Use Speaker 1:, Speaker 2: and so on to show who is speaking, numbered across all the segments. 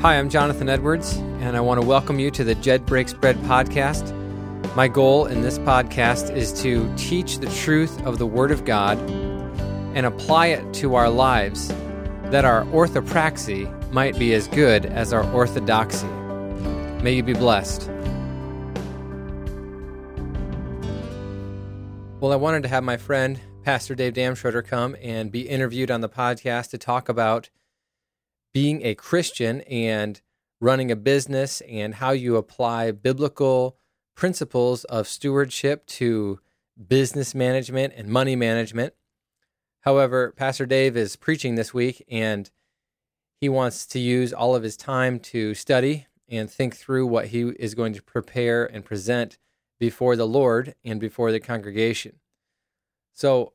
Speaker 1: Hi, I'm Jonathan Edwards, and I want to welcome you to the Jed Breaks Bread podcast. My goal in this podcast is to teach the truth of the Word of God and apply it to our lives that our orthopraxy might be as good as our orthodoxy. May you be blessed. Well, I wanted to have my friend, Pastor Dave Damschroeder, come and be interviewed on the podcast to talk about being a Christian and running a business and how you apply biblical principles of stewardship to business management and money management. However, Pastor Dave is preaching this week and he wants to use all of his time to study and think through what he is going to prepare and present before the Lord and before the congregation. So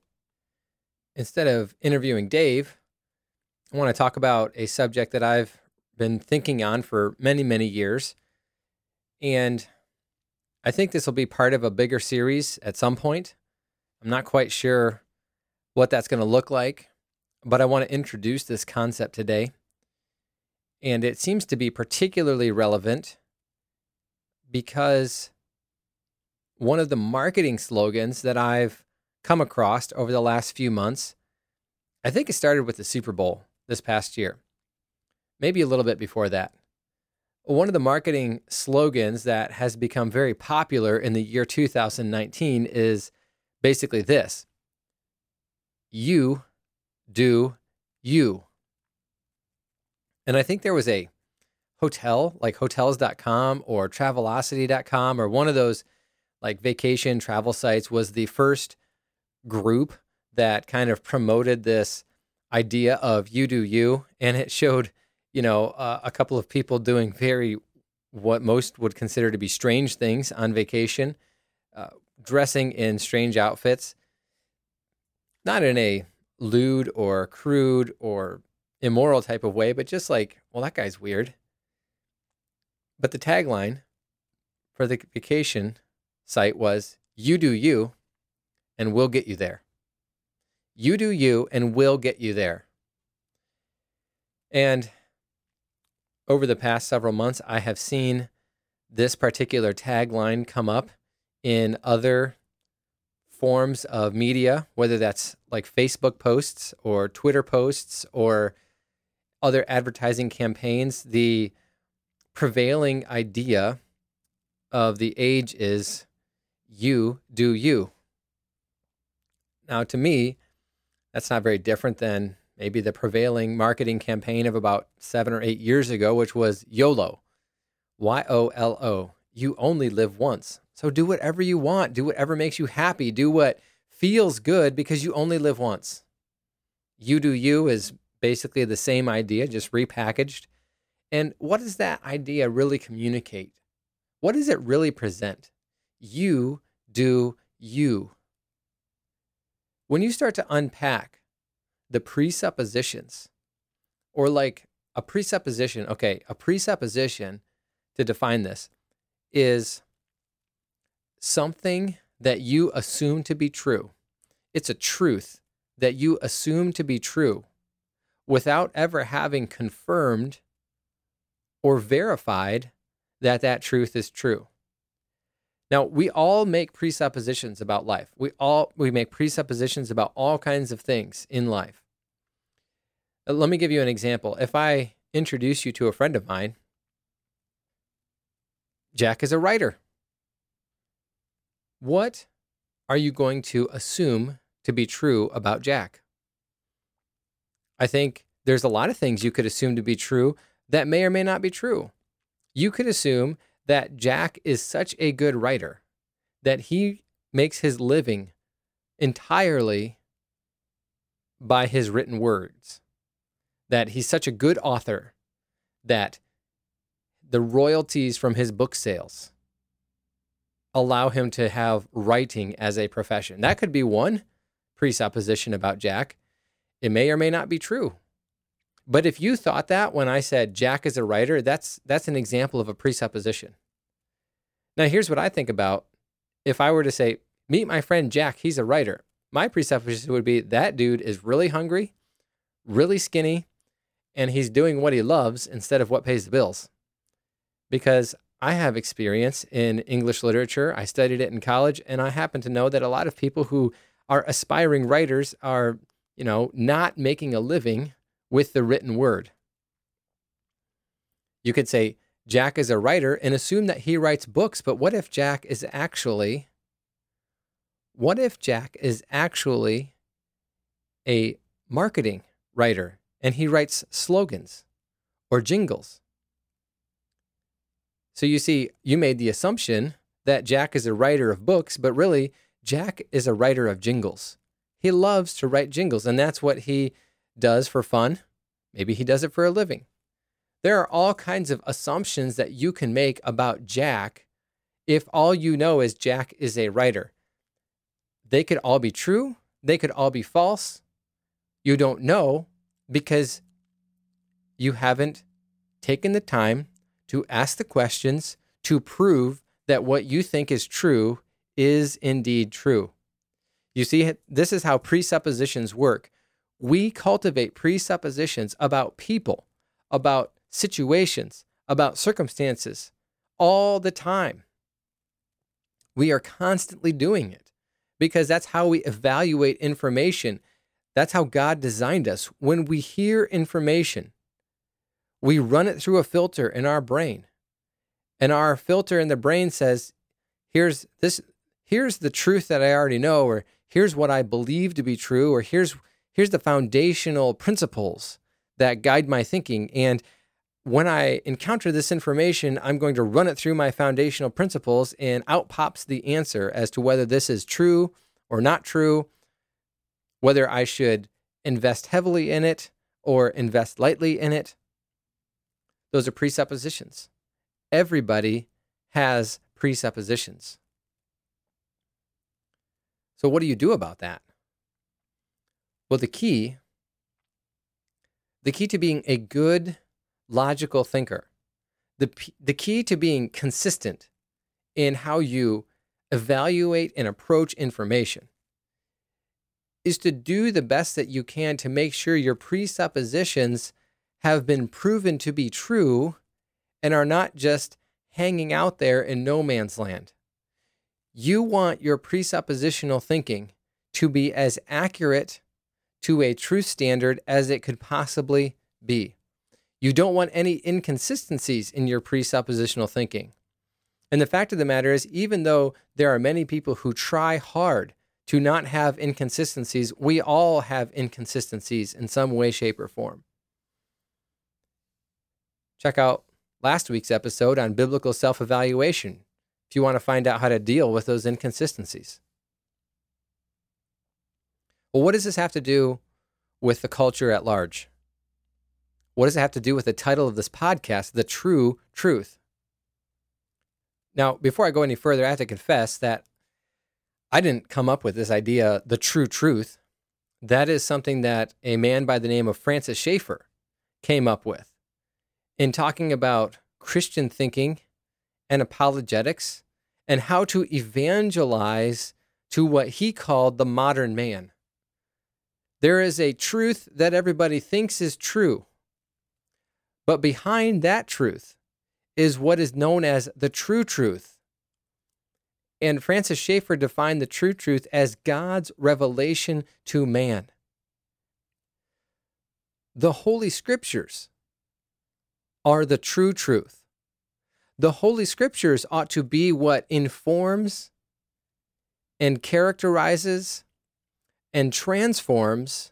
Speaker 1: instead of interviewing Dave, I want to talk about a subject that I've been thinking on for many, many years. And I think this will be part of a bigger series at some point. I'm not quite sure what that's going to look like, but I want to introduce this concept today. And it seems to be particularly relevant because one of the marketing slogans that I've come across over the last few months, I think it started with the Super Bowl this past year, maybe a little bit before that. One of the marketing slogans that has become very popular in the year 2019 is basically this You do you. And I think there was a hotel like hotels.com or travelocity.com or one of those like vacation travel sites was the first group that kind of promoted this idea of you do you, and it showed, you know, uh, a couple of people doing very what most would consider to be strange things on vacation, uh, dressing in strange outfits, not in a lewd or crude or immoral type of way, but just like, well, that guy's weird. But the tagline for the vacation site was, You do you, and we'll get you there. You do you, and we'll get you there. And over the past several months, I have seen this particular tagline come up in other forms of media, whether that's like Facebook posts or Twitter posts or other advertising campaigns. The prevailing idea of the age is you do you. Now, to me, that's not very different than maybe the prevailing marketing campaign of about seven or eight years ago, which was YOLO. Y O L O. You only live once. So do whatever you want. Do whatever makes you happy. Do what feels good because you only live once. You do you is basically the same idea, just repackaged. And what does that idea really communicate? What does it really present? You do you when you start to unpack the presuppositions, or like a presupposition, okay, a presupposition to define this is something that you assume to be true. It's a truth that you assume to be true without ever having confirmed or verified that that truth is true. Now, we all make presuppositions about life. We all we make presuppositions about all kinds of things in life. Uh, let me give you an example. If I introduce you to a friend of mine, Jack is a writer. What are you going to assume to be true about Jack? I think there's a lot of things you could assume to be true that may or may not be true. You could assume that Jack is such a good writer that he makes his living entirely by his written words. That he's such a good author that the royalties from his book sales allow him to have writing as a profession. That could be one presupposition about Jack. It may or may not be true. But if you thought that when I said Jack is a writer, that's that's an example of a presupposition. Now here's what I think about if I were to say, meet my friend Jack, he's a writer. My presupposition would be that dude is really hungry, really skinny, and he's doing what he loves instead of what pays the bills. Because I have experience in English literature, I studied it in college, and I happen to know that a lot of people who are aspiring writers are, you know, not making a living with the written word. You could say Jack is a writer and assume that he writes books, but what if Jack is actually what if Jack is actually a marketing writer and he writes slogans or jingles? So you see, you made the assumption that Jack is a writer of books, but really, Jack is a writer of jingles. He loves to write jingles, and that's what he does for fun. Maybe he does it for a living. There are all kinds of assumptions that you can make about Jack if all you know is Jack is a writer. They could all be true, they could all be false. You don't know because you haven't taken the time to ask the questions to prove that what you think is true is indeed true. You see, this is how presuppositions work. We cultivate presuppositions about people, about situations, about circumstances all the time. We are constantly doing it because that's how we evaluate information. That's how God designed us. When we hear information, we run it through a filter in our brain. And our filter in the brain says, here's this here's the truth that I already know or here's what I believe to be true or here's here's the foundational principles that guide my thinking and when I encounter this information, I'm going to run it through my foundational principles, and out pops the answer as to whether this is true or not true, whether I should invest heavily in it or invest lightly in it. Those are presuppositions. Everybody has presuppositions. So, what do you do about that? Well, the key, the key to being a good logical thinker, the, the key to being consistent in how you evaluate and approach information is to do the best that you can to make sure your presuppositions have been proven to be true and are not just hanging out there in no man's land. You want your presuppositional thinking to be as accurate to a true standard as it could possibly be. You don't want any inconsistencies in your presuppositional thinking. And the fact of the matter is, even though there are many people who try hard to not have inconsistencies, we all have inconsistencies in some way, shape, or form. Check out last week's episode on biblical self evaluation if you want to find out how to deal with those inconsistencies. Well, what does this have to do with the culture at large? What does it have to do with the title of this podcast, The True Truth? Now, before I go any further, I have to confess that I didn't come up with this idea, the true truth. That is something that a man by the name of Francis Schaeffer came up with in talking about Christian thinking and apologetics and how to evangelize to what he called the modern man. There is a truth that everybody thinks is true, but behind that truth is what is known as the true truth. And Francis Schaeffer defined the true truth as God's revelation to man. The Holy Scriptures are the true truth. The Holy Scriptures ought to be what informs and characterizes and transforms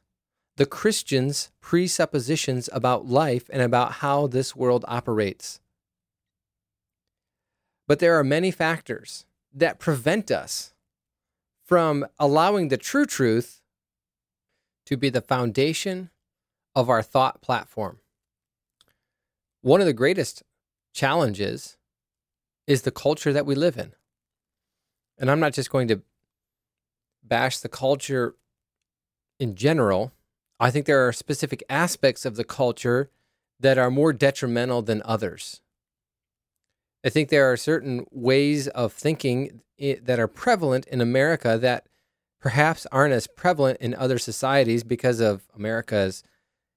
Speaker 1: the Christian's presuppositions about life and about how this world operates. But there are many factors that prevent us from allowing the true truth to be the foundation of our thought platform. One of the greatest challenges is the culture that we live in. And I'm not just going to bash the culture in general. I think there are specific aspects of the culture that are more detrimental than others. I think there are certain ways of thinking that are prevalent in America that perhaps aren't as prevalent in other societies because of America's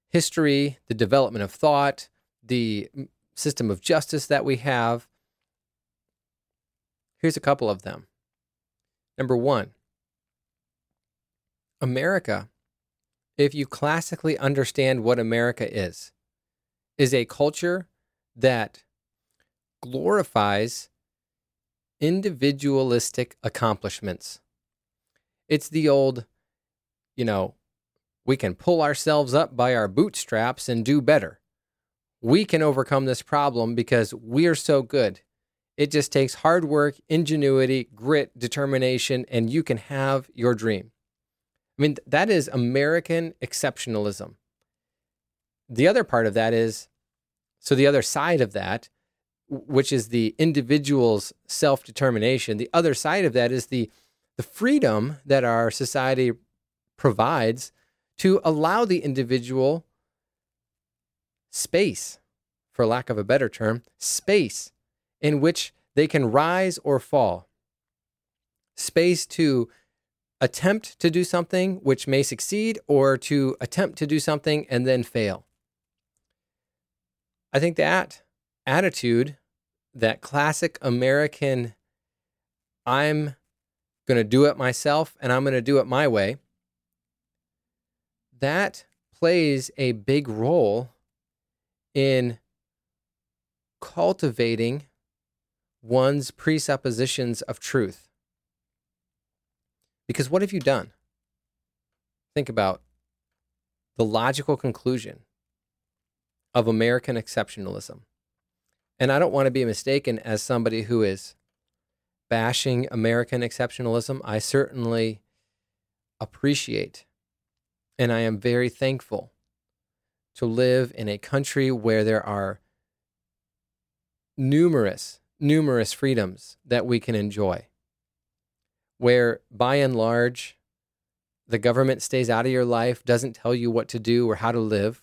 Speaker 1: history, the development of thought, the system of justice that we have. Here's a couple of them. Number one, America, if you classically understand what America is, is a culture that glorifies individualistic accomplishments. It's the old, you know, we can pull ourselves up by our bootstraps and do better. We can overcome this problem because we're so good. It just takes hard work, ingenuity, grit, determination, and you can have your dream. I mean, that is American exceptionalism. The other part of that is so the other side of that, which is the individual's self determination, the other side of that is the, the freedom that our society provides to allow the individual space, for lack of a better term, space in which they can rise or fall, space to attempt to do something which may succeed or to attempt to do something and then fail. I think that attitude, that classic American, I'm going to do it myself and I'm going to do it my way, that plays a big role in cultivating one's presuppositions of truth. Because what have you done? Think about the logical conclusion of American exceptionalism. And I don't want to be mistaken as somebody who is bashing American exceptionalism. I certainly appreciate and I am very thankful to live in a country where there are numerous, numerous freedoms that we can enjoy. Where by and large, the government stays out of your life, doesn't tell you what to do or how to live.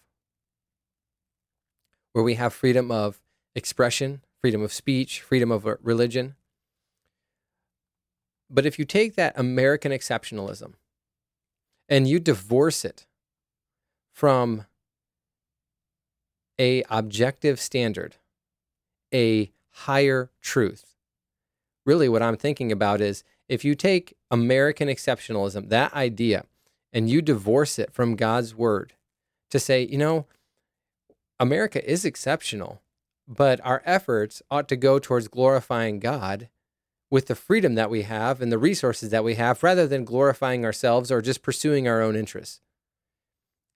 Speaker 1: Where we have freedom of expression, freedom of speech, freedom of uh, religion. But if you take that American exceptionalism and you divorce it from a objective standard, a higher truth. Really what I'm thinking about is if you take American exceptionalism, that idea, and you divorce it from God's word to say, you know, America is exceptional, but our efforts ought to go towards glorifying God with the freedom that we have and the resources that we have rather than glorifying ourselves or just pursuing our own interests.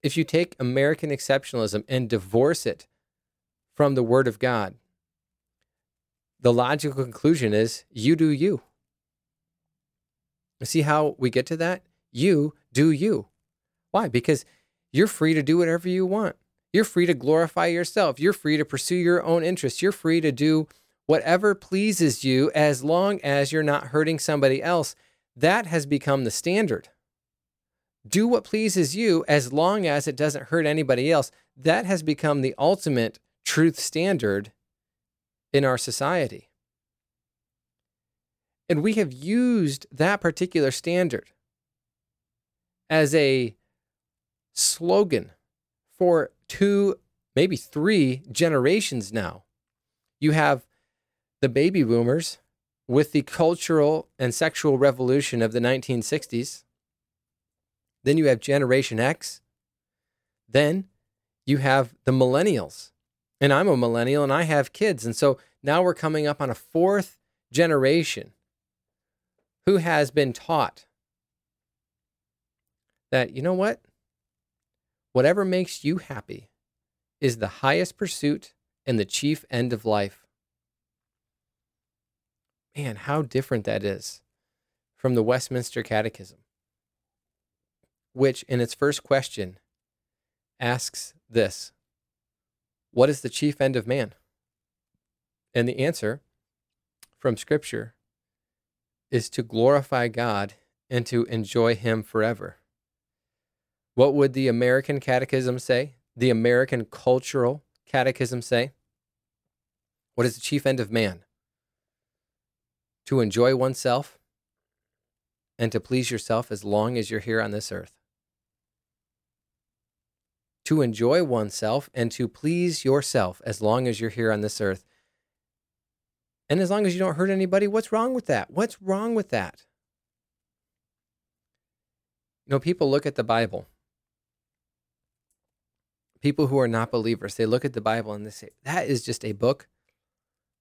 Speaker 1: If you take American exceptionalism and divorce it from the Word of God, the logical conclusion is you do you. See how we get to that? You do you. Why? Because you're free to do whatever you want. You're free to glorify yourself. You're free to pursue your own interests. You're free to do whatever pleases you as long as you're not hurting somebody else. That has become the standard. Do what pleases you as long as it doesn't hurt anybody else. That has become the ultimate truth standard in our society. And we have used that particular standard as a slogan for two, maybe three generations now. You have the baby boomers with the cultural and sexual revolution of the 1960s. Then you have Generation X. Then you have the millennials. And I'm a millennial and I have kids. And so now we're coming up on a fourth generation who has been taught that, you know what? Whatever makes you happy is the highest pursuit and the chief end of life man, how different that is from the Westminster Catechism, which in its first question asks this What is the chief end of man? And the answer from Scripture is to glorify God and to enjoy Him forever. What would the American Catechism say? The American Cultural Catechism say? What is the chief end of man? to enjoy oneself and to please yourself as long as you're here on this earth. to enjoy oneself and to please yourself as long as you're here on this earth. And as long as you don't hurt anybody, what's wrong with that? What's wrong with that? You know, people look at the Bible. People who are not believers, they look at the Bible and they say, that is just a book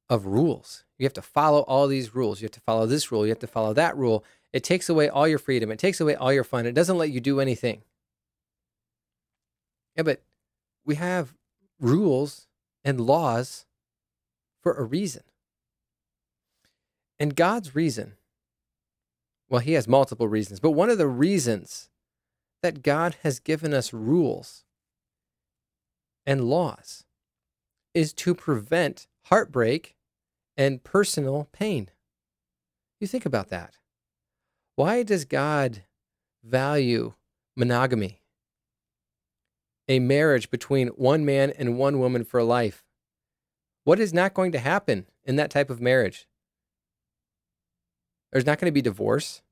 Speaker 1: of rules. You have to follow all these rules. You have to follow this rule. You have to follow that rule. It takes away all your freedom. It takes away all your fun. It doesn't let you do anything. Yeah, but we have rules and laws for a reason. And God's reason, well, He has multiple reasons, but one of the reasons that God has given us rules and laws is to prevent heartbreak and personal pain. You think about that. Why does God value monogamy? A marriage between one man and one woman for life. What is not going to happen in that type of marriage? There's not going to be divorce.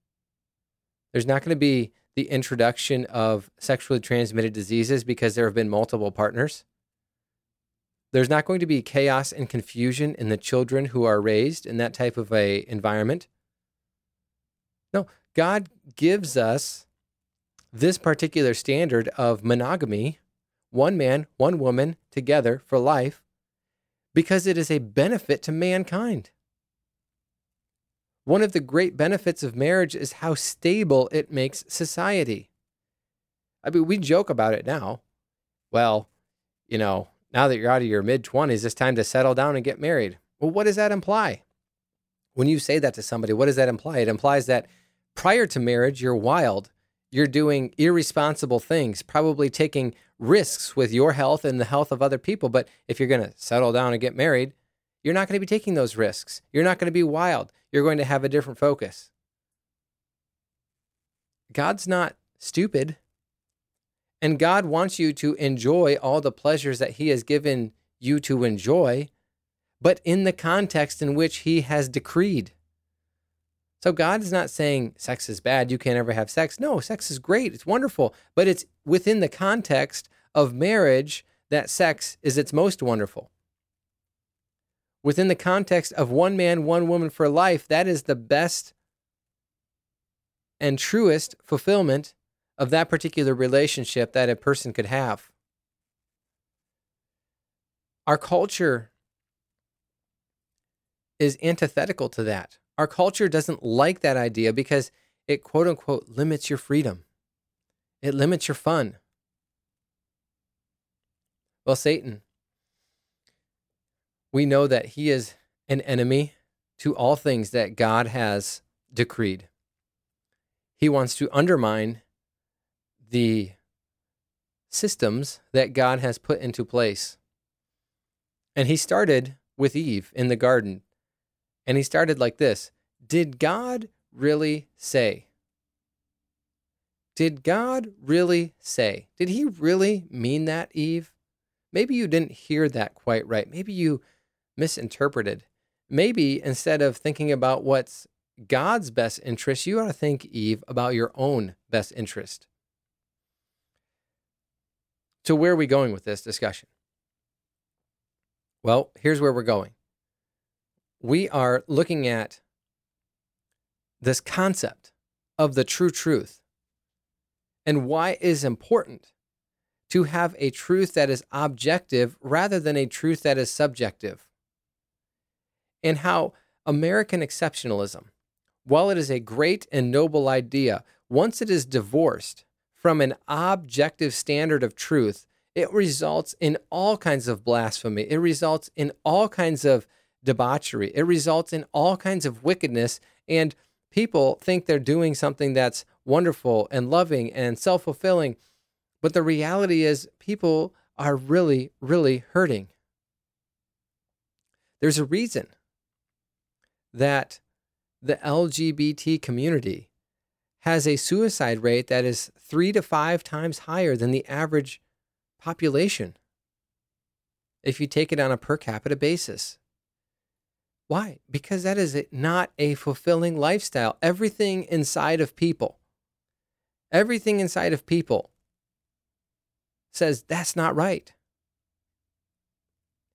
Speaker 1: There's not going to be the introduction of sexually transmitted diseases because there have been multiple partners. There's not going to be chaos and confusion in the children who are raised in that type of a environment. No, God gives us this particular standard of monogamy, one man, one woman together for life, because it is a benefit to mankind. One of the great benefits of marriage is how stable it makes society. I mean, we joke about it now. Well, you know, now that you're out of your mid 20s, it's time to settle down and get married. Well, what does that imply? When you say that to somebody, what does that imply? It implies that prior to marriage, you're wild. You're doing irresponsible things, probably taking risks with your health and the health of other people. But if you're going to settle down and get married, you're not going to be taking those risks. You're not going to be wild. You're going to have a different focus. God's not stupid. And God wants you to enjoy all the pleasures that He has given you to enjoy, but in the context in which He has decreed. So God is not saying sex is bad, you can't ever have sex. No, sex is great, it's wonderful, but it's within the context of marriage that sex is its most wonderful within the context of one man, one woman for life, that is the best and truest fulfillment of that particular relationship that a person could have. Our culture is antithetical to that. Our culture doesn't like that idea because it quote unquote limits your freedom, it limits your fun. Well, Satan we know that he is an enemy to all things that God has decreed. He wants to undermine the systems that God has put into place. And he started with Eve in the garden. And he started like this Did God really say? Did God really say? Did he really mean that, Eve? Maybe you didn't hear that quite right. Maybe you misinterpreted. Maybe instead of thinking about what's God's best interest, you ought to think, Eve, about your own best interest. So, where are we going with this discussion? Well, here's where we're going. We are looking at this concept of the true truth and why it is important to have a truth that is objective rather than a truth that is subjective and how American exceptionalism, while it is a great and noble idea, once it is divorced from an objective standard of truth, it results in all kinds of blasphemy. It results in all kinds of debauchery. It results in all kinds of wickedness. And people think they're doing something that's wonderful and loving and self fulfilling. But the reality is, people are really, really hurting. There's a reason that the LGBT community has a suicide rate that is three to five times higher than the average population if you take it on a per capita basis. Why? Because that is not a fulfilling lifestyle. Everything inside of people, everything inside of people says that's not right.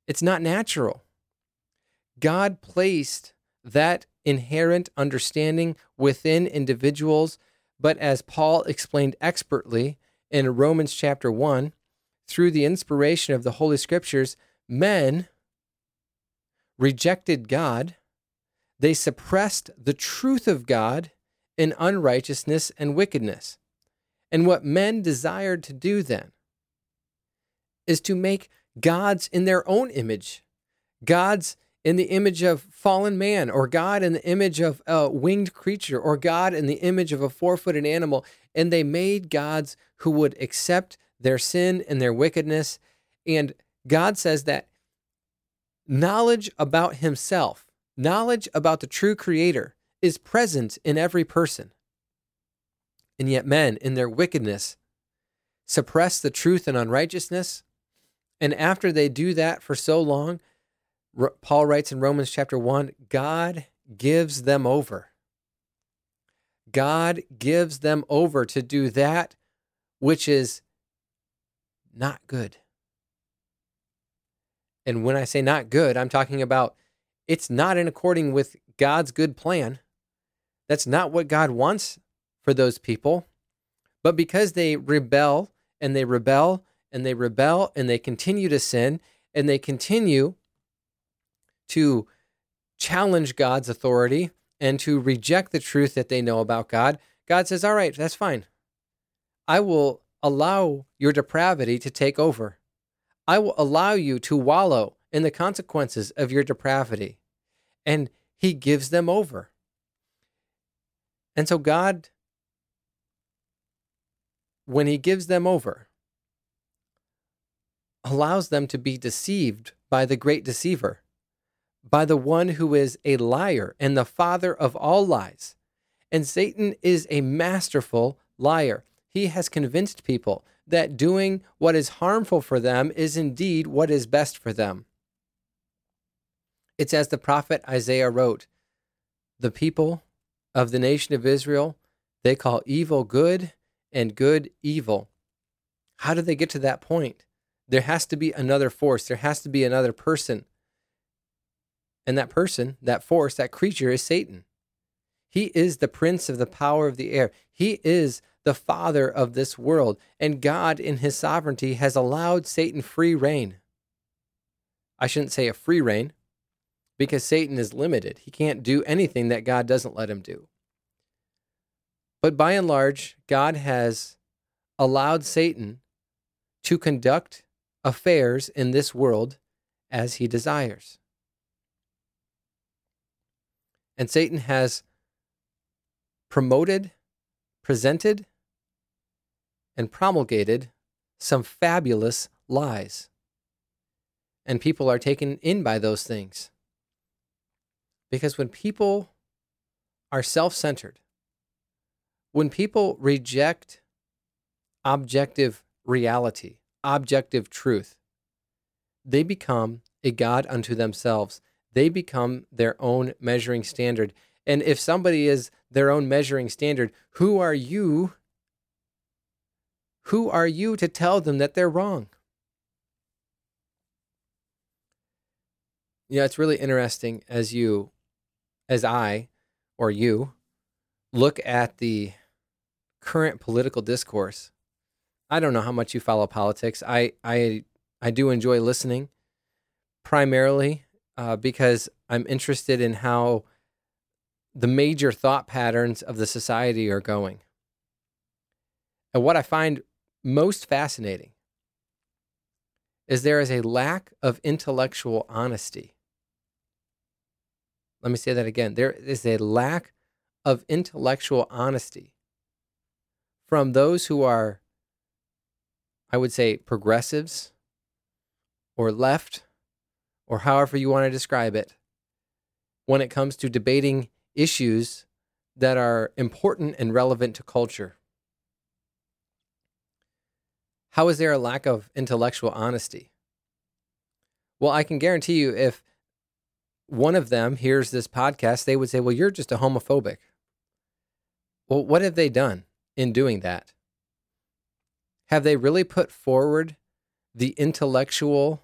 Speaker 1: It's not natural. God placed that inherent understanding within individuals, but as Paul explained expertly in Romans chapter 1, through the inspiration of the Holy Scriptures, men rejected God. They suppressed the truth of God in unrighteousness and wickedness. And what men desired to do then is to make gods in their own image, gods in the image of fallen man, or God in the image of a winged creature, or God in the image of a four footed animal. And they made gods who would accept their sin and their wickedness. And God says that knowledge about himself, knowledge about the true creator, is present in every person. And yet, men, in their wickedness, suppress the truth and unrighteousness. And after they do that for so long, Paul writes in Romans chapter 1 God gives them over. God gives them over to do that which is not good. And when I say not good, I'm talking about it's not in according with God's good plan. That's not what God wants for those people. But because they rebel and they rebel and they rebel and they continue to sin and they continue to challenge God's authority and to reject the truth that they know about God, God says, All right, that's fine. I will allow your depravity to take over. I will allow you to wallow in the consequences of your depravity. And he gives them over. And so, God, when he gives them over, allows them to be deceived by the great deceiver, by the one who is a liar and the father of all lies. And Satan is a masterful liar. He has convinced people that doing what is harmful for them is indeed what is best for them. It's as the prophet Isaiah wrote The people of the nation of Israel, they call evil good and good evil. How do they get to that point? There has to be another force, there has to be another person. And that person, that force, that creature is Satan. He is the prince of the power of the air. He is the father of this world. And God, in his sovereignty, has allowed Satan free reign. I shouldn't say a free reign, because Satan is limited. He can't do anything that God doesn't let him do. But by and large, God has allowed Satan to conduct affairs in this world as he desires. And Satan has promoted, presented, and promulgated some fabulous lies. And people are taken in by those things. Because when people are self centered, when people reject objective reality, objective truth, they become a God unto themselves. They become their own measuring standard. And if somebody is their own measuring standard, who are you? Who are you to tell them that they're wrong? Yeah, it's really interesting as you as I or you look at the current political discourse, I don't know how much you follow politics. I I I do enjoy listening, primarily uh, because I'm interested in how the major thought patterns of the society are going. And what I find most fascinating is there is a lack of intellectual honesty let me say that again. There is a lack of intellectual honesty from those who are, I would say, progressives or left, or however you want to describe it, when it comes to debating issues that are important and relevant to culture. How is there a lack of intellectual honesty? Well, I can guarantee you if one of them hears this podcast, they would say, Well, you're just a homophobic. Well, what have they done in doing that? Have they really put forward the intellectual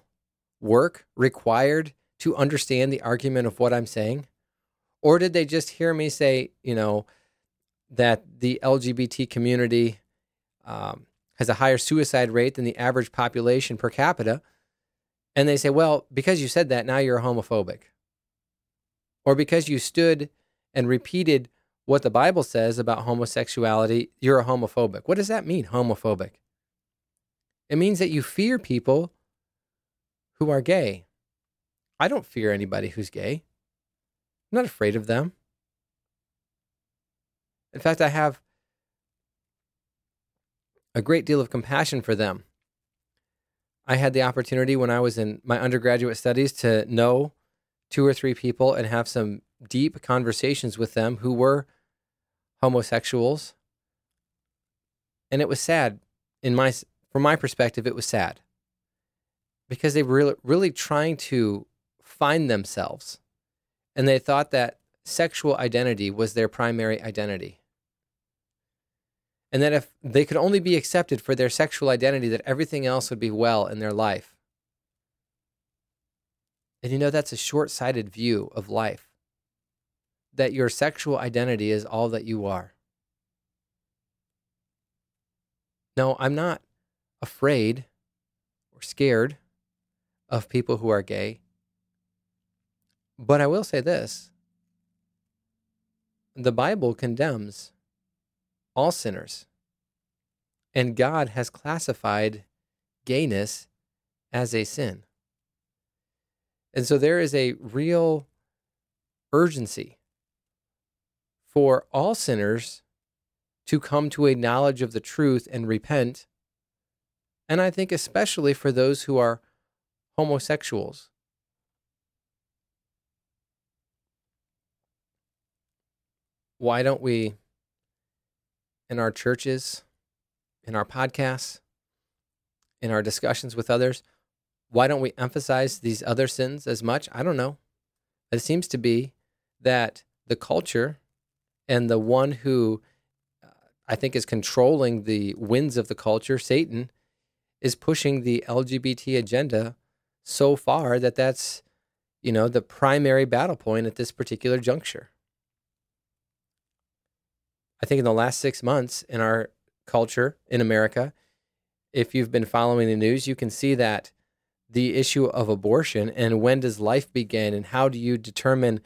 Speaker 1: work required to understand the argument of what I'm saying? Or did they just hear me say, you know, that the LGBT community um, has a higher suicide rate than the average population per capita? And they say, well, because you said that, now you're homophobic. Or because you stood and repeated what the Bible says about homosexuality, you're a homophobic. What does that mean, homophobic? It means that you fear people who are gay. I don't fear anybody who's gay. I'm not afraid of them. In fact, I have a great deal of compassion for them. I had the opportunity when I was in my undergraduate studies to know two or three people and have some deep conversations with them who were homosexuals. And it was sad in my from my perspective it was sad. Because they were really, trying to find themselves and they thought that sexual identity was their primary identity. And that if they could only be accepted for their sexual identity that everything else would be well in their life. And you know that's a short-sighted view of life that your sexual identity is all that you are. No, I'm not afraid or scared of people who are gay. But I will say this the Bible condemns all sinners, and God has classified gayness as a sin. And so there is a real urgency for all sinners to come to a knowledge of the truth and repent. And I think especially for those who are homosexuals. Why don't we, in our churches, in our podcasts, in our discussions with others, why don't we emphasize these other sins as much? I don't know. It seems to be that the culture and the one who uh, I think is controlling the winds of the culture, Satan, is pushing the LGBT agenda so far that that's, you know, the primary battle point at this particular juncture. I think in the last six months in our culture in America, if you've been following the news, you can see that the issue of abortion and when does life begin and how do you determine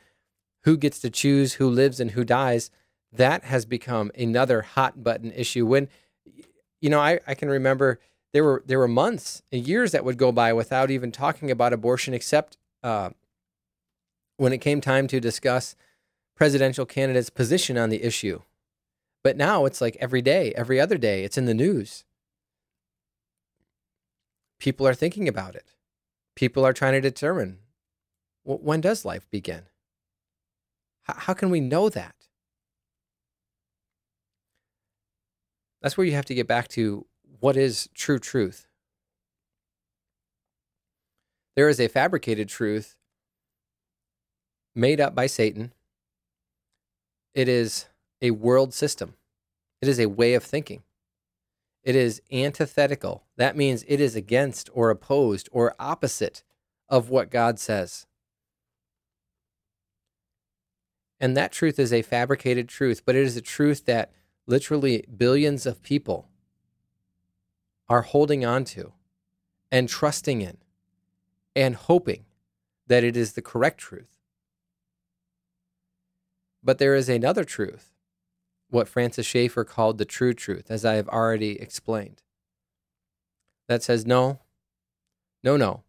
Speaker 1: who gets to choose who lives and who dies, that has become another hot button issue. When, you know, I, I can remember there were there were months and years that would go by without even talking about abortion, except uh, when it came time to discuss presidential candidates' position on the issue. But now it's like every day, every other day, it's in the news. People are thinking about it. People are trying to determine well, when does life begin? How can we know that? That's where you have to get back to what is true truth. There is a fabricated truth made up by Satan. It is a world system, it is a way of thinking. It is antithetical. That means it is against or opposed or opposite of what God says. And that truth is a fabricated truth, but it is a truth that literally billions of people are holding on to and trusting in and hoping that it is the correct truth. But there is another truth, what Francis Schaeffer called the true truth, as I have already explained, that says, no, no, no.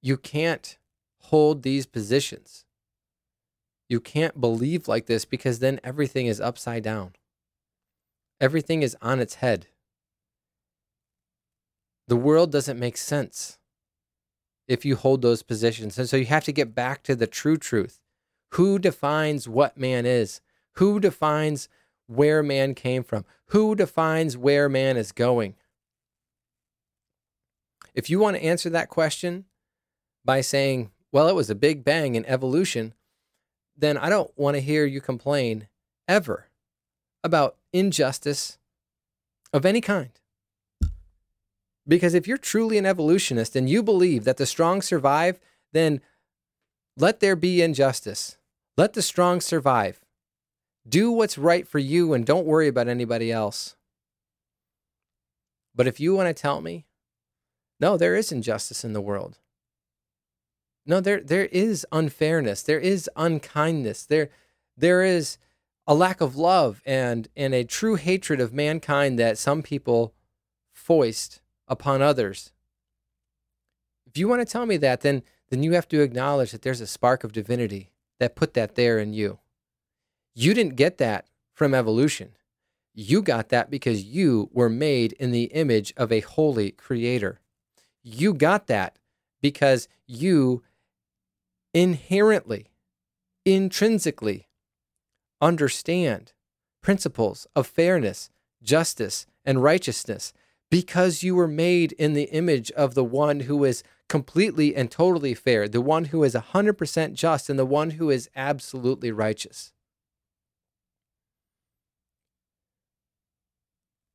Speaker 1: You can't hold these positions you can't believe like this because then everything is upside down. Everything is on its head. The world doesn't make sense if you hold those positions. And so you have to get back to the true truth. Who defines what man is? Who defines where man came from? Who defines where man is going? If you want to answer that question by saying, well, it was a big bang in evolution, then I don't want to hear you complain ever about injustice, of any kind. Because if you're truly an evolutionist and you believe that the strong survive, then let there be injustice. Let the strong survive. Do what's right for you and don't worry about anybody else. But if you want to tell me, no, there is injustice in the world. No, there there is unfairness. There is unkindness. There there is a lack of love and and a true hatred of mankind that some people foist upon others. If you want to tell me that, then then you have to acknowledge that there's a spark of divinity that put that there in you. You didn't get that from evolution. You got that because you were made in the image of a holy creator. You got that because you inherently, intrinsically understand principles of fairness, justice, and righteousness because you were made in the image of the one who is completely and totally fair, the one who is 100% just, and the one who is absolutely righteous.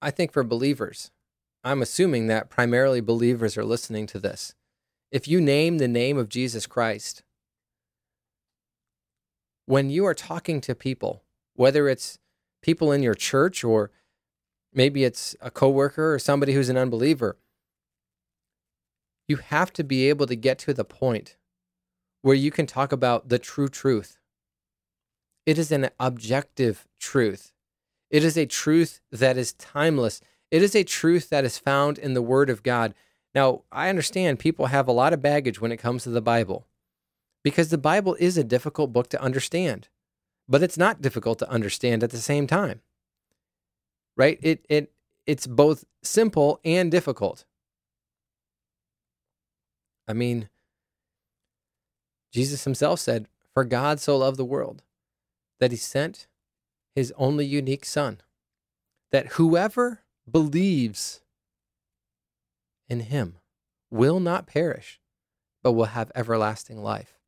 Speaker 1: I think for believers, I'm assuming that primarily believers are listening to this. If you name the name of Jesus Christ, when you are talking to people, whether it's people in your church or maybe it's a coworker or somebody who's an unbeliever. You have to be able to get to the point where you can talk about the true truth. It is an objective truth. It is a truth that is timeless. It is a truth that is found in the Word of God. Now, I understand people have a lot of baggage when it comes to the Bible because the Bible is a difficult book to understand, but it's not difficult to understand at the same time right? It it it's both simple and difficult. I mean, Jesus himself said, "For God so loved the world that he sent his only unique son, that whoever believes in him will not perish, but will have everlasting life."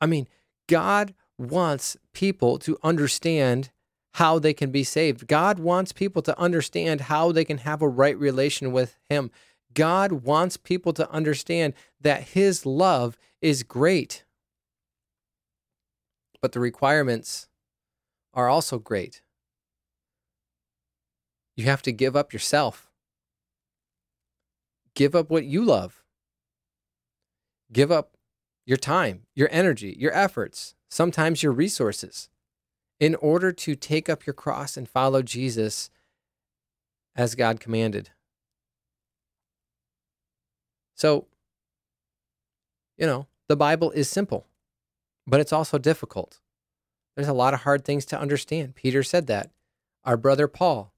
Speaker 1: I mean, God wants people to understand how they can be saved. God wants people to understand how they can have a right relation with Him. God wants people to understand that His love is great. But the requirements are also great. You have to give up yourself, give up what you love, give up your time, your energy, your efforts, sometimes your resources in order to take up your cross and follow Jesus as God commanded. So, you know, the Bible is simple, but it's also difficult. There's a lot of hard things to understand. Peter said that. Our brother Paul,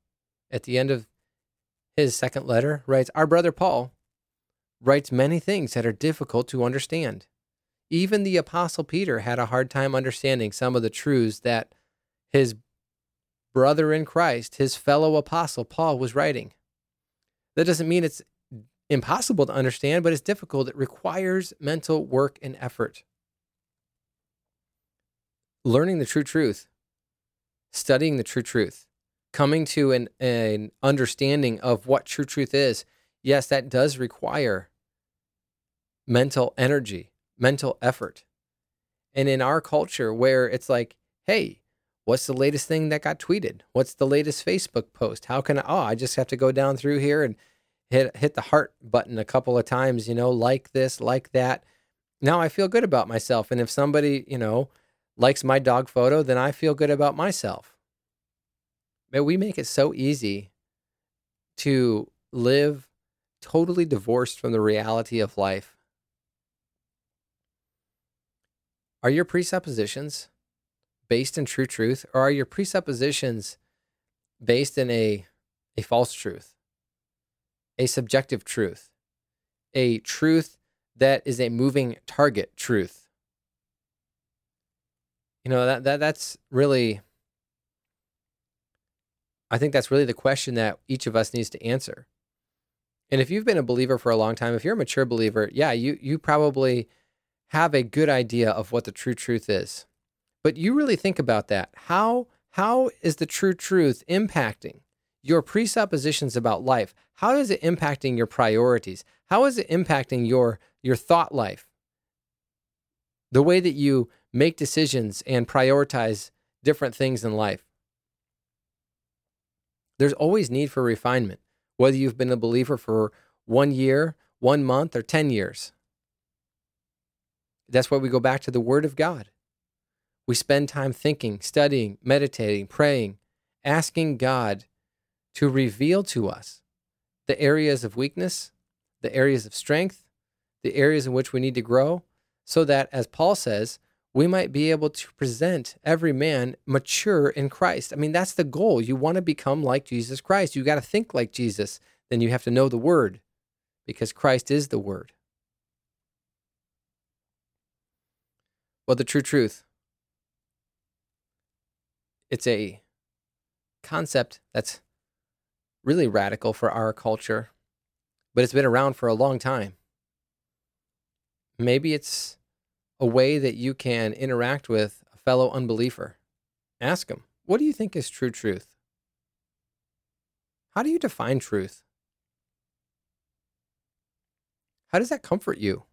Speaker 1: at the end of his second letter, writes Our brother Paul writes many things that are difficult to understand. Even the Apostle Peter had a hard time understanding some of the truths that his brother in Christ, his fellow apostle, Paul, was writing. That doesn't mean it's impossible to understand, but it's difficult. It requires mental work and effort. Learning the true truth, studying the true truth, coming to an, an understanding of what true truth is, yes, that does require mental energy, mental effort. And in our culture, where it's like, hey, What's the latest thing that got tweeted? What's the latest Facebook post? How can I, oh, I just have to go down through here and hit hit the heart button a couple of times, you know, like this, like that. Now I feel good about myself. And if somebody, you know, likes my dog photo, then I feel good about myself. But we make it so easy to live totally divorced from the reality of life. Are your presuppositions based in true truth, or are your presuppositions based in a, a false truth, a subjective truth, a truth that is a moving target truth? You know, that, that that's really, I think that's really the question that each of us needs to answer. And if you've been a believer for a long time, if you're a mature believer, yeah, you you probably have a good idea of what the true truth is. But you really think about that. How how is the true truth impacting your presuppositions about life, how is it impacting your priorities? How is it impacting your, your thought life? The way that you make decisions and prioritize different things in life. There's always need for refinement, whether you've been a believer for one year, one month, or 10 years. That's why we go back to the Word of God. We spend time thinking, studying, meditating, praying, asking God to reveal to us the areas of weakness, the areas of strength, the areas in which we need to grow, so that, as Paul says, we might be able to present every man mature in Christ. I mean, that's the goal. You want to become like Jesus Christ. You got to think like Jesus. Then you have to know the Word because Christ is the Word. Well, the true truth. It's a concept that's really radical for our culture, but it's been around for a long time. Maybe it's a way that you can interact with a fellow unbeliever. Ask them, what do you think is true truth? How do you define truth? How does that comfort you?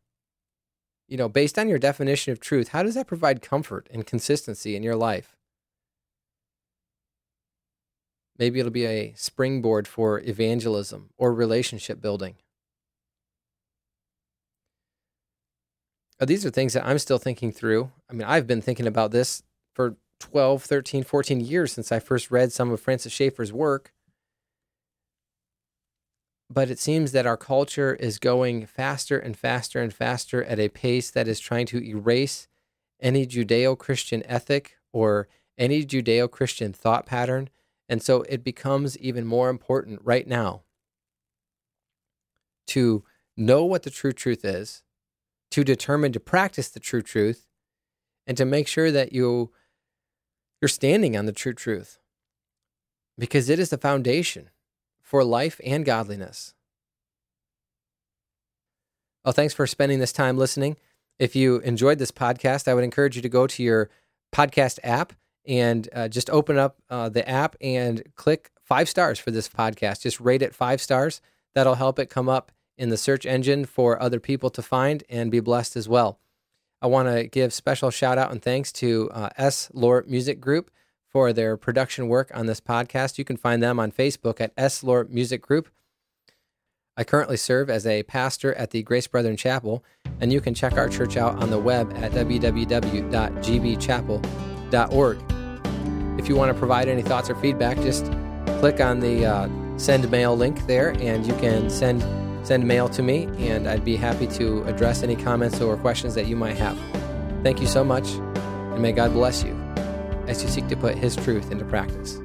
Speaker 1: you know, based on your definition of truth, how does that provide comfort and consistency in your life? Maybe it'll be a springboard for evangelism or relationship building. Uh, these are things that I'm still thinking through. I mean, I've been thinking about this for 12, 13, 14 years since I first read some of Francis Schaeffer's work but it seems that our culture is going faster and faster and faster at a pace that is trying to erase any Judeo Christian ethic or any Judeo Christian thought pattern. And so it becomes even more important right now to know what the true truth is, to determine to practice the true truth, and to make sure that you you're standing on the true truth because it is the foundation for life and godliness. Well, thanks for spending this time listening. If you enjoyed this podcast, I would encourage you to go to your podcast app and uh, just open up uh, the app and click five stars for this podcast. Just rate it five stars. That'll help it come up in the search engine for other people to find and be blessed as well. I want to give special shout out and thanks to uh, S. Lort Music Group for their production work on this podcast. You can find them on Facebook at S. Lort Music Group. I currently serve as a pastor at the Grace Brethren Chapel, and you can check our church out on the web at www.gbchapel.org. If you want to provide any thoughts or feedback, just click on the uh, send mail link there, and you can send send mail to me, and I'd be happy to address any comments or questions that you might have. Thank you so much, and may God bless you as you seek to put His truth into practice.